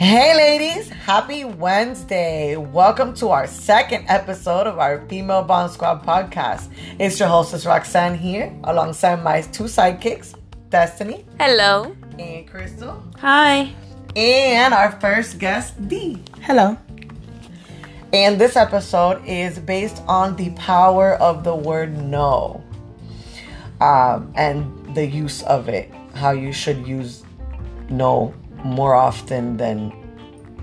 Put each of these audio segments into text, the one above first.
Hey, ladies, happy Wednesday. Welcome to our second episode of our Female Bond Squad podcast. It's your hostess Roxanne here, alongside my two sidekicks, Destiny Hello. and Crystal, Hi. and our first guest, Dee. Hello. And this episode is based on the power of the word no um, and the use of it. How you should use no more often than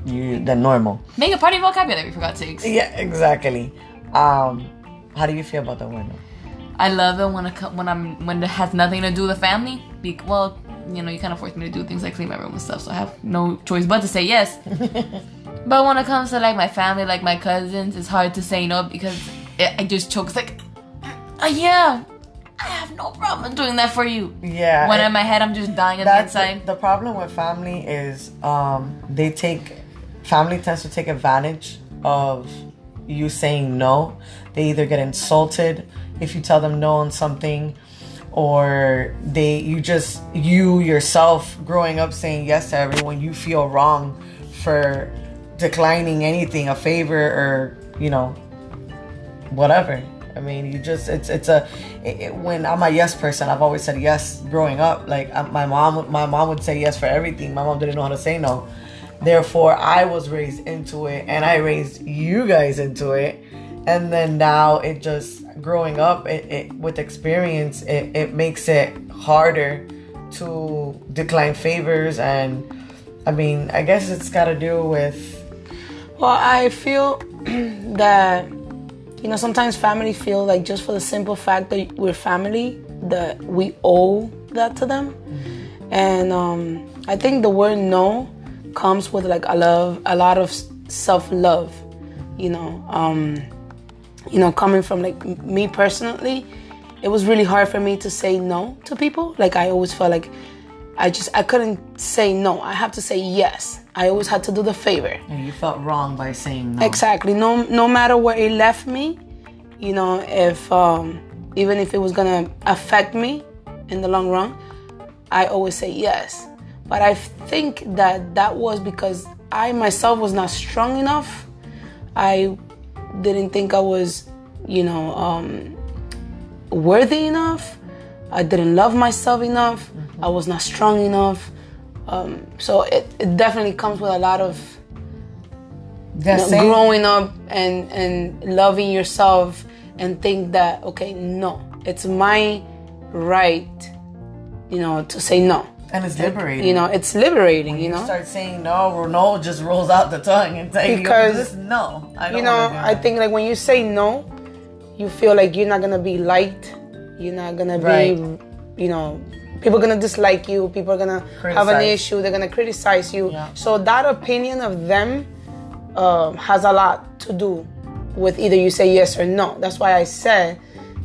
you than normal. Make a party vocabulary for God's sakes. Yeah, exactly. Um, how do you feel about the word? I love it when it co- when I'm when it has nothing to do with the family. Be- well, you know, you kind of force me to do things like clean my room and stuff, so I have no choice but to say yes. but when it comes to like my family, like my cousins, it's hard to say no because it, I just choke. It's like, uh, yeah, I have no problem doing that for you. Yeah. When it- in my head, I'm just dying on the inside. the, the problem with family is um, they take family tends to take advantage of you saying no. They either get insulted if you tell them no on something, or they you just you yourself growing up saying yes to everyone. You feel wrong for declining anything, a favor, or you know whatever. I mean, you just it's it's a it, it- when I'm a yes person. I've always said yes growing up. Like uh, my mom, my mom would say yes for everything. My mom didn't know how to say no. Therefore, I was raised into it, and I raised you guys into it. And then now it just growing up, it, it with experience, it, it makes it harder to decline favors. And I mean, I guess it's got to do with Well, I feel that you know sometimes family feel like just for the simple fact that we're family that we owe that to them, and um, I think the word no comes with like a love, a lot of self love. You know, um, you know, coming from like me personally, it was really hard for me to say no to people. Like I always felt like I just I couldn't say no. I have to say yes. I always had to do the favor. you felt wrong by saying no. Exactly. No, no matter where it left me, you know, if um, even if it was gonna affect me in the long run, I always say yes. But I think that that was because I myself was not strong enough. I didn't think I was, you know, um, worthy enough. I didn't love myself enough. I was not strong enough. Um, so it, it definitely comes with a lot of Yeah, know, growing up and and loving yourself and think that okay no it's my right you know to say no and it's liberating. you know it's liberating you know start saying no, or no just rolls out the tongue and saying Because, this no. I don't you know i think like when you say no you feel like you're not gonna be liked you're not gonna Right. be you know people are gonna dislike you people are gonna have an issue they're gonna criticize you. Yeah. so that opinion of them um, has a lot to do with either you say yes or no. That's why i said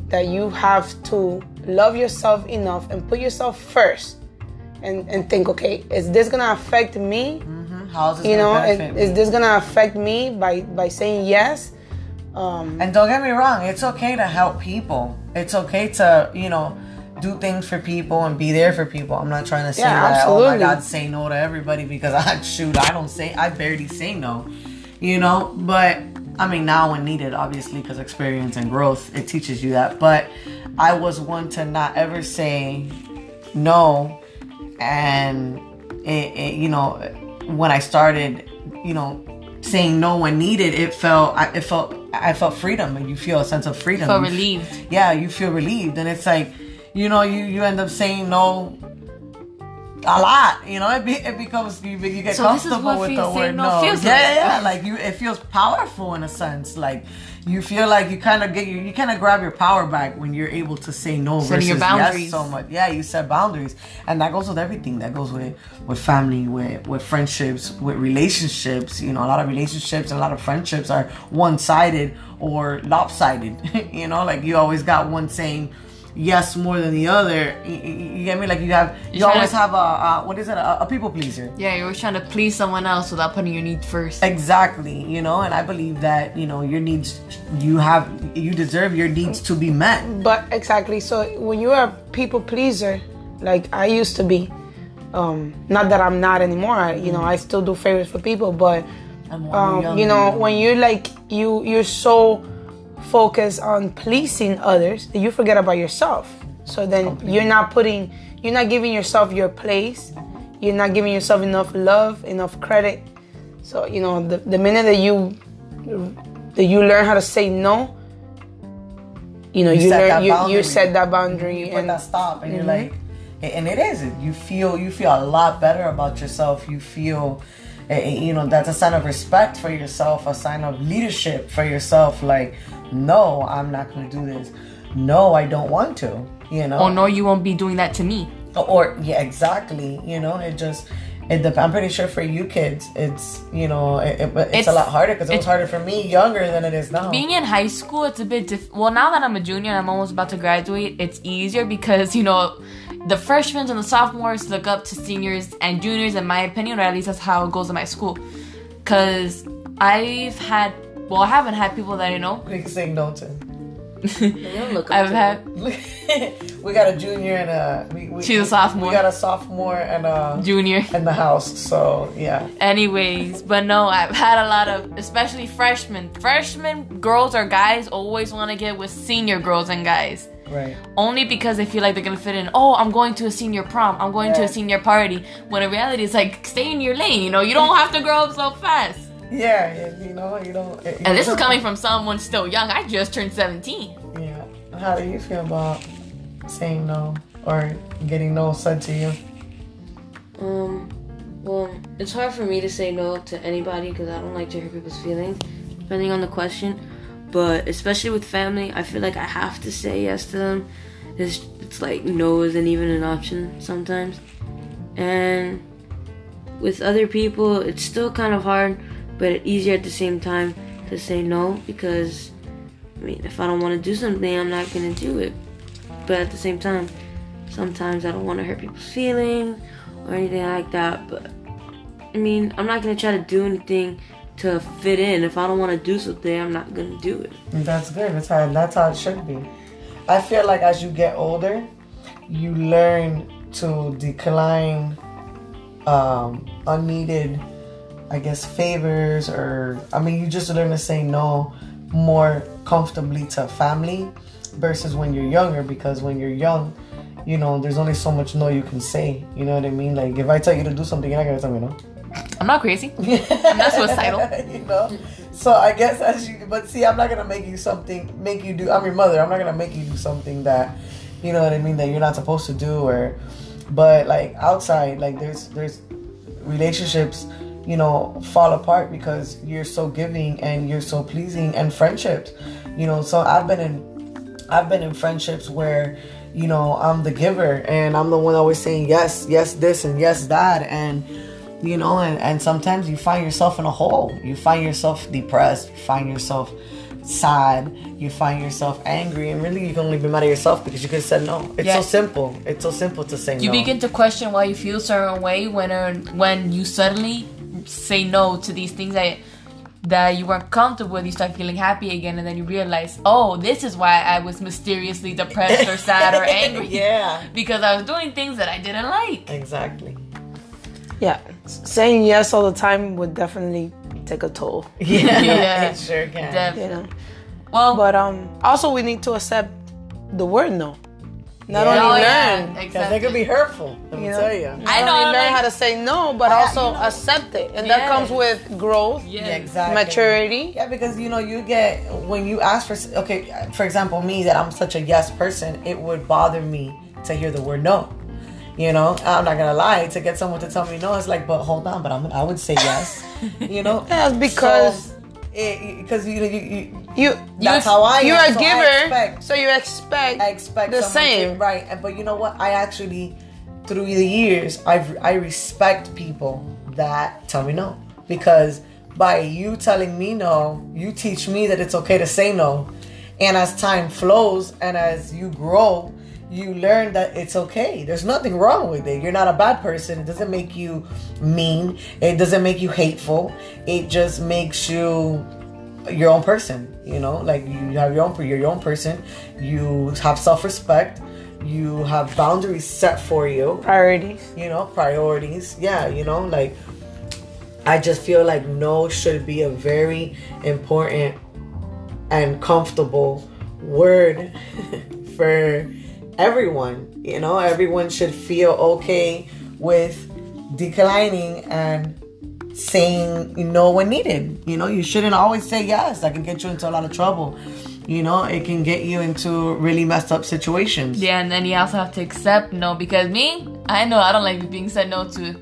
that you have to love yourself enough and put yourself first and, and think okay is this gonna affect me? How's this you know gonna is, is this gonna affect me by by saying yes Um, and don't get me wrong, it's okay to help people. It's okay to you know do things for people and be there for people. I'm not trying to say Yeah, that. Oh my. God, say no to everybody because I shoot. I don't say. I barely say no. You know, but I mean now when needed, obviously because experience and growth it teaches you that. But I was one to not ever say no and it, it, you know when i started you know saying no when needed it felt it felt i felt freedom and you feel a sense of freedom You f- relieved. yeah you feel relieved and it's like you know you you end up saying no a lot you know it, be, it becomes you, you get So comfortable with the word no no, feels yeah, like. yeah like you it feels powerful in a sense like you feel like you kind of get you, you kind of grab your power back when you're able to say no Setting versus your yes boundaries. so much yeah you set boundaries and that goes with everything that goes with with family with with friendships with relationships you know a lot of relationships and a lot of friendships are one-sided or lopsided you know like you always got one saying yes more than the other you, you- you get me like you have you You're always to- have a, a what is it a, a people pleaser Yeah, you're always trying to please someone else without putting your needs first. Exactly, you know, and I believe that you know your needs, you have, you deserve your needs to be met. But exactly. So when you're a people pleaser, like I used to be, Um, not that I'm not anymore. I, you know, I still do favors for people, but you're um, you know, when you're like you, you're so focused on pleasing others that you forget about yourself. So then you're not putting, you're not giving yourself your place. You're not giving yourself enough love, enough credit. So you know, the, the minute that you that you learn how to say no, you know, you, set that learn you, you boundary. set that boundary you and that stop and you're Mhm. like and it is you feel you feel a lot better about yourself you feel you know that's a sign of respect for yourself a sign of leadership for yourself like no i'm not going to do this no i don't want to you know Oh no, you won't be doing that to me. or yeah exactly you know it just it dep- i'm pretty sure for you kids it's you know it, it- it's, It's- a lot harder because it was it's- harder for me younger than it is now Being in high school, it's a bit diff- well. Now that I'm a junior and I'm almost about to graduate, it's easier because you know the freshmen and the sophomores look up to seniors and juniors, in my opinion, or at least that's how it goes in my school. Cause I've had, well, I haven't had people that I know. we can say no to I've had we got a junior and a we, we, She's a sophomore. we got a sophomore and a junior. in the house so yeah Anyways, but no, I've had a lot of, especially freshmen. Freshmen girls or guys always want to get with senior girls and guys. Right Only because they feel like they're gonna fit in. Oh, I'm going to a senior prom. I'm going to a senior party. When in reality, it's like stay in your lane. You know, you don't have to grow up so fast. yeah yeah, you know you don't you And this is don't- coming from someone still young. I just turned 17. yeah how do you feel about saying no or getting no said to you Um, well, it's hard for me to say no to anybody because I don't like to hurt people's feelings, depending on the question. But especially with family, I feel like I have to say yes to them. It's, it's like no isn't even an option sometimes. And with other people, it's still kind of hard, but easier at the same time to say no because, I mean, if I don't want to do something, I'm not going to do it. But at the same time, sometimes I don't want to hurt people's feelings or anything like that. But I mean, I'm not gonna try to do anything to fit in. If I don't want to do something, I'm not gonna do it. That's good. That's how that's how it should be. I feel like as you get older, you learn to decline um, unneeded, I guess, favors or I mean, you just learn to say no more comfortably to family versus when you're younger. Because when you're young, you know, there's only so much no you can say. You know what I mean? Like if I tell you to do something, you're not gonna tell me no. I'm not crazy. I'm not suicidal. you know. So I guess as you, but see, I'm not gonna make you something, make you do. I'm your mother. I'm not gonna make you do something that, you know what I mean, that you're not supposed to do. Or, but like outside, like there's there's relationships, you know, fall apart because you're so giving and you're so pleasing, and friendships, you know. So I've been in, I've been in friendships where, you know, I'm the giver and I'm the one always saying yes, yes this and yes that, and you know and, and sometimes you find yourself in a hole you find yourself depressed you find yourself sad you find yourself angry and really you can only be mad at yourself because you could have said no it's Yeah. so simple it's so simple to say no. You no begin to question why you feel a certain way when uh, when you suddenly say no to these things that that you weren't comfortable with. You start feeling happy again, and then you realize, oh, this is why I was mysteriously depressed or sad or angry. yeah because I was doing things that I didn't like. exactly yeah, saying yes all the time would definitely take a toll. yeah, Yeah. it sure can You Definitely. know. Well, But um, also we need to accept the word no. Not Yeah. only oh, learn, yeah, because exactly. they could be hurtful let me You know? tell you not I know, only learn like- how to say no, but I- also you know- accept it, and that comes with growth, Yes. Yeah, exactly. maturity. Yeah, because you know you get when you ask for okay, for example, me that I'm such a yes person, it would bother me to hear the word no. You know, I'm not gonna lie. To get someone to tell me no, it's like, but hold on, but I'm I would say yes. You know, Yes, because So, because you, you, you you That's how I You're am, a so giver, expect- so you expect I expect the someone to- same. right? But you know what? I actually, through the years, I've I respect people that tell me no because by you telling me no, you teach me that it's okay to say no, and as time flows and as you grow. You learn that it's okay. There's nothing wrong with it. You're not a bad person. It doesn't make you mean. It doesn't make you hateful. It just makes you your own person you know like you have your own you're your own person you have self-respect you have boundaries set for you Priorities. you know priorities yeah you know like i just feel like no should be a very important and comfortable word for everyone you know everyone should feel okay with declining and saying no when needed. You know you shouldn't always say yes. That can get you into a lot of trouble. You know it can get you into really messed up situations. Yeah, and then you also have to accept no because me, I know I don't like being said no to,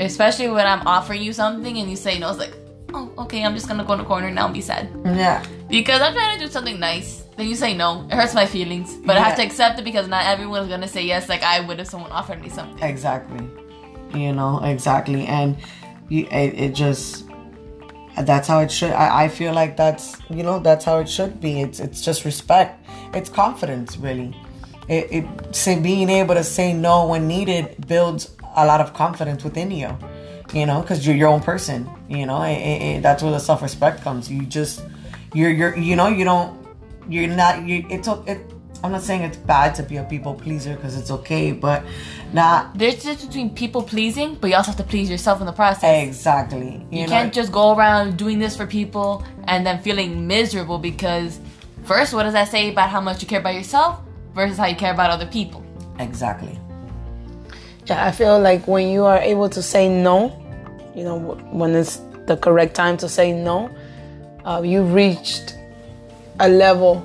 especially when I'm offering you something and you say no. It's like, oh, okay, I'm just gonna go in the corner now and be sad. Yeah. Because I'm trying to do something nice. Then you say no, it hurts my feelings, but I have to accept it because not everyone's gonna say yes like I would if someone offered me something. Exactly. You know, exactly. And you, it, it just, that's how it should, I, I feel like that's, you know, that's how it should be. It's, it's just respect. It's confidence, really. It, it say, being able to say no when needed builds a lot of confidence within you, you know, because you're your own person, you know, it, it, it- that's where the self-respect comes. You just, you're, you're, you know, you don't, you're not, you, it's, o- it, I'm not saying it's bad to be a people pleaser because it's okay, but not There's just between people pleasing, but you also have to please yourself in the process. Exactly. You, You know, can't just go around doing this for people and then feeling miserable because first, what does that say about how much you care about yourself versus how you care about other people? exactly. Yeah, I feel like when you are able to say no, you know, when it's the correct time to say no, uh, you've reached a level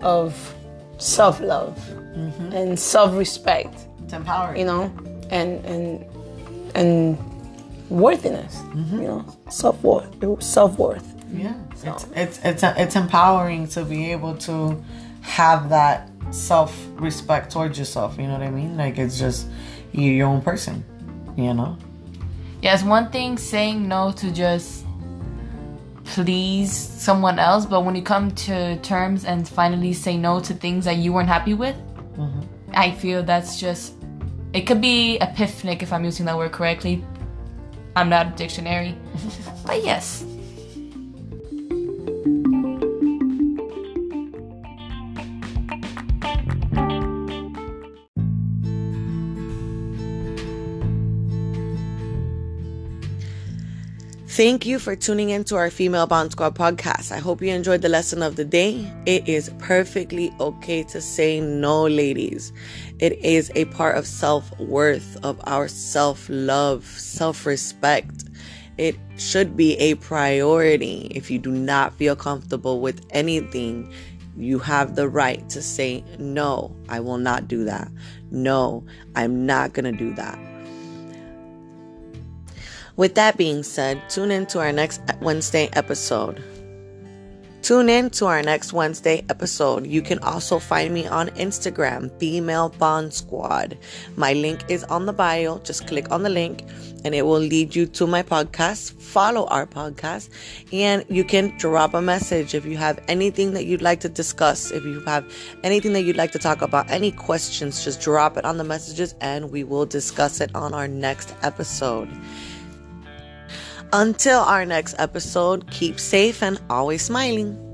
of self love mm-hmm. and self respect, It's empowering. you know, and and and worthiness, mm-hmm. you know, self worth, self worth. yeah. It's it's it's it's empowering to be able to have that self respect towards yourself. You know what I mean? Like it's just you're your own person. You know. Yes, one thing saying no to just please someone else, but when you come to terms and finally say no to things that you weren't happy with, mm-hmm. I feel that's just it could be epiphanic if I'm using that word correctly. I'm not a dictionary, but yes. Thank you for tuning in to our Female Bond Squad podcast. I hope you enjoyed the lesson of the day. It is perfectly okay to say no, ladies. It is a part of self worth, of our self love, self respect. It should be a priority. If you do not feel comfortable with anything, you have the right to say, No, I will not do that. No, I'm not going to do that. With that being said, tune in to our next Wednesday episode. Tune in to our next Wednesday episode. You can also find me on Instagram, Female Bond Squad. My link is on the bio. Just click on the link and it will lead you to my podcast. Follow our podcast and you can drop a message if you have anything that you'd like to discuss. If you have anything that you'd like to talk about, any questions, just drop it on the messages and we will discuss it on our next episode. Until our next episode, keep safe and always smiling.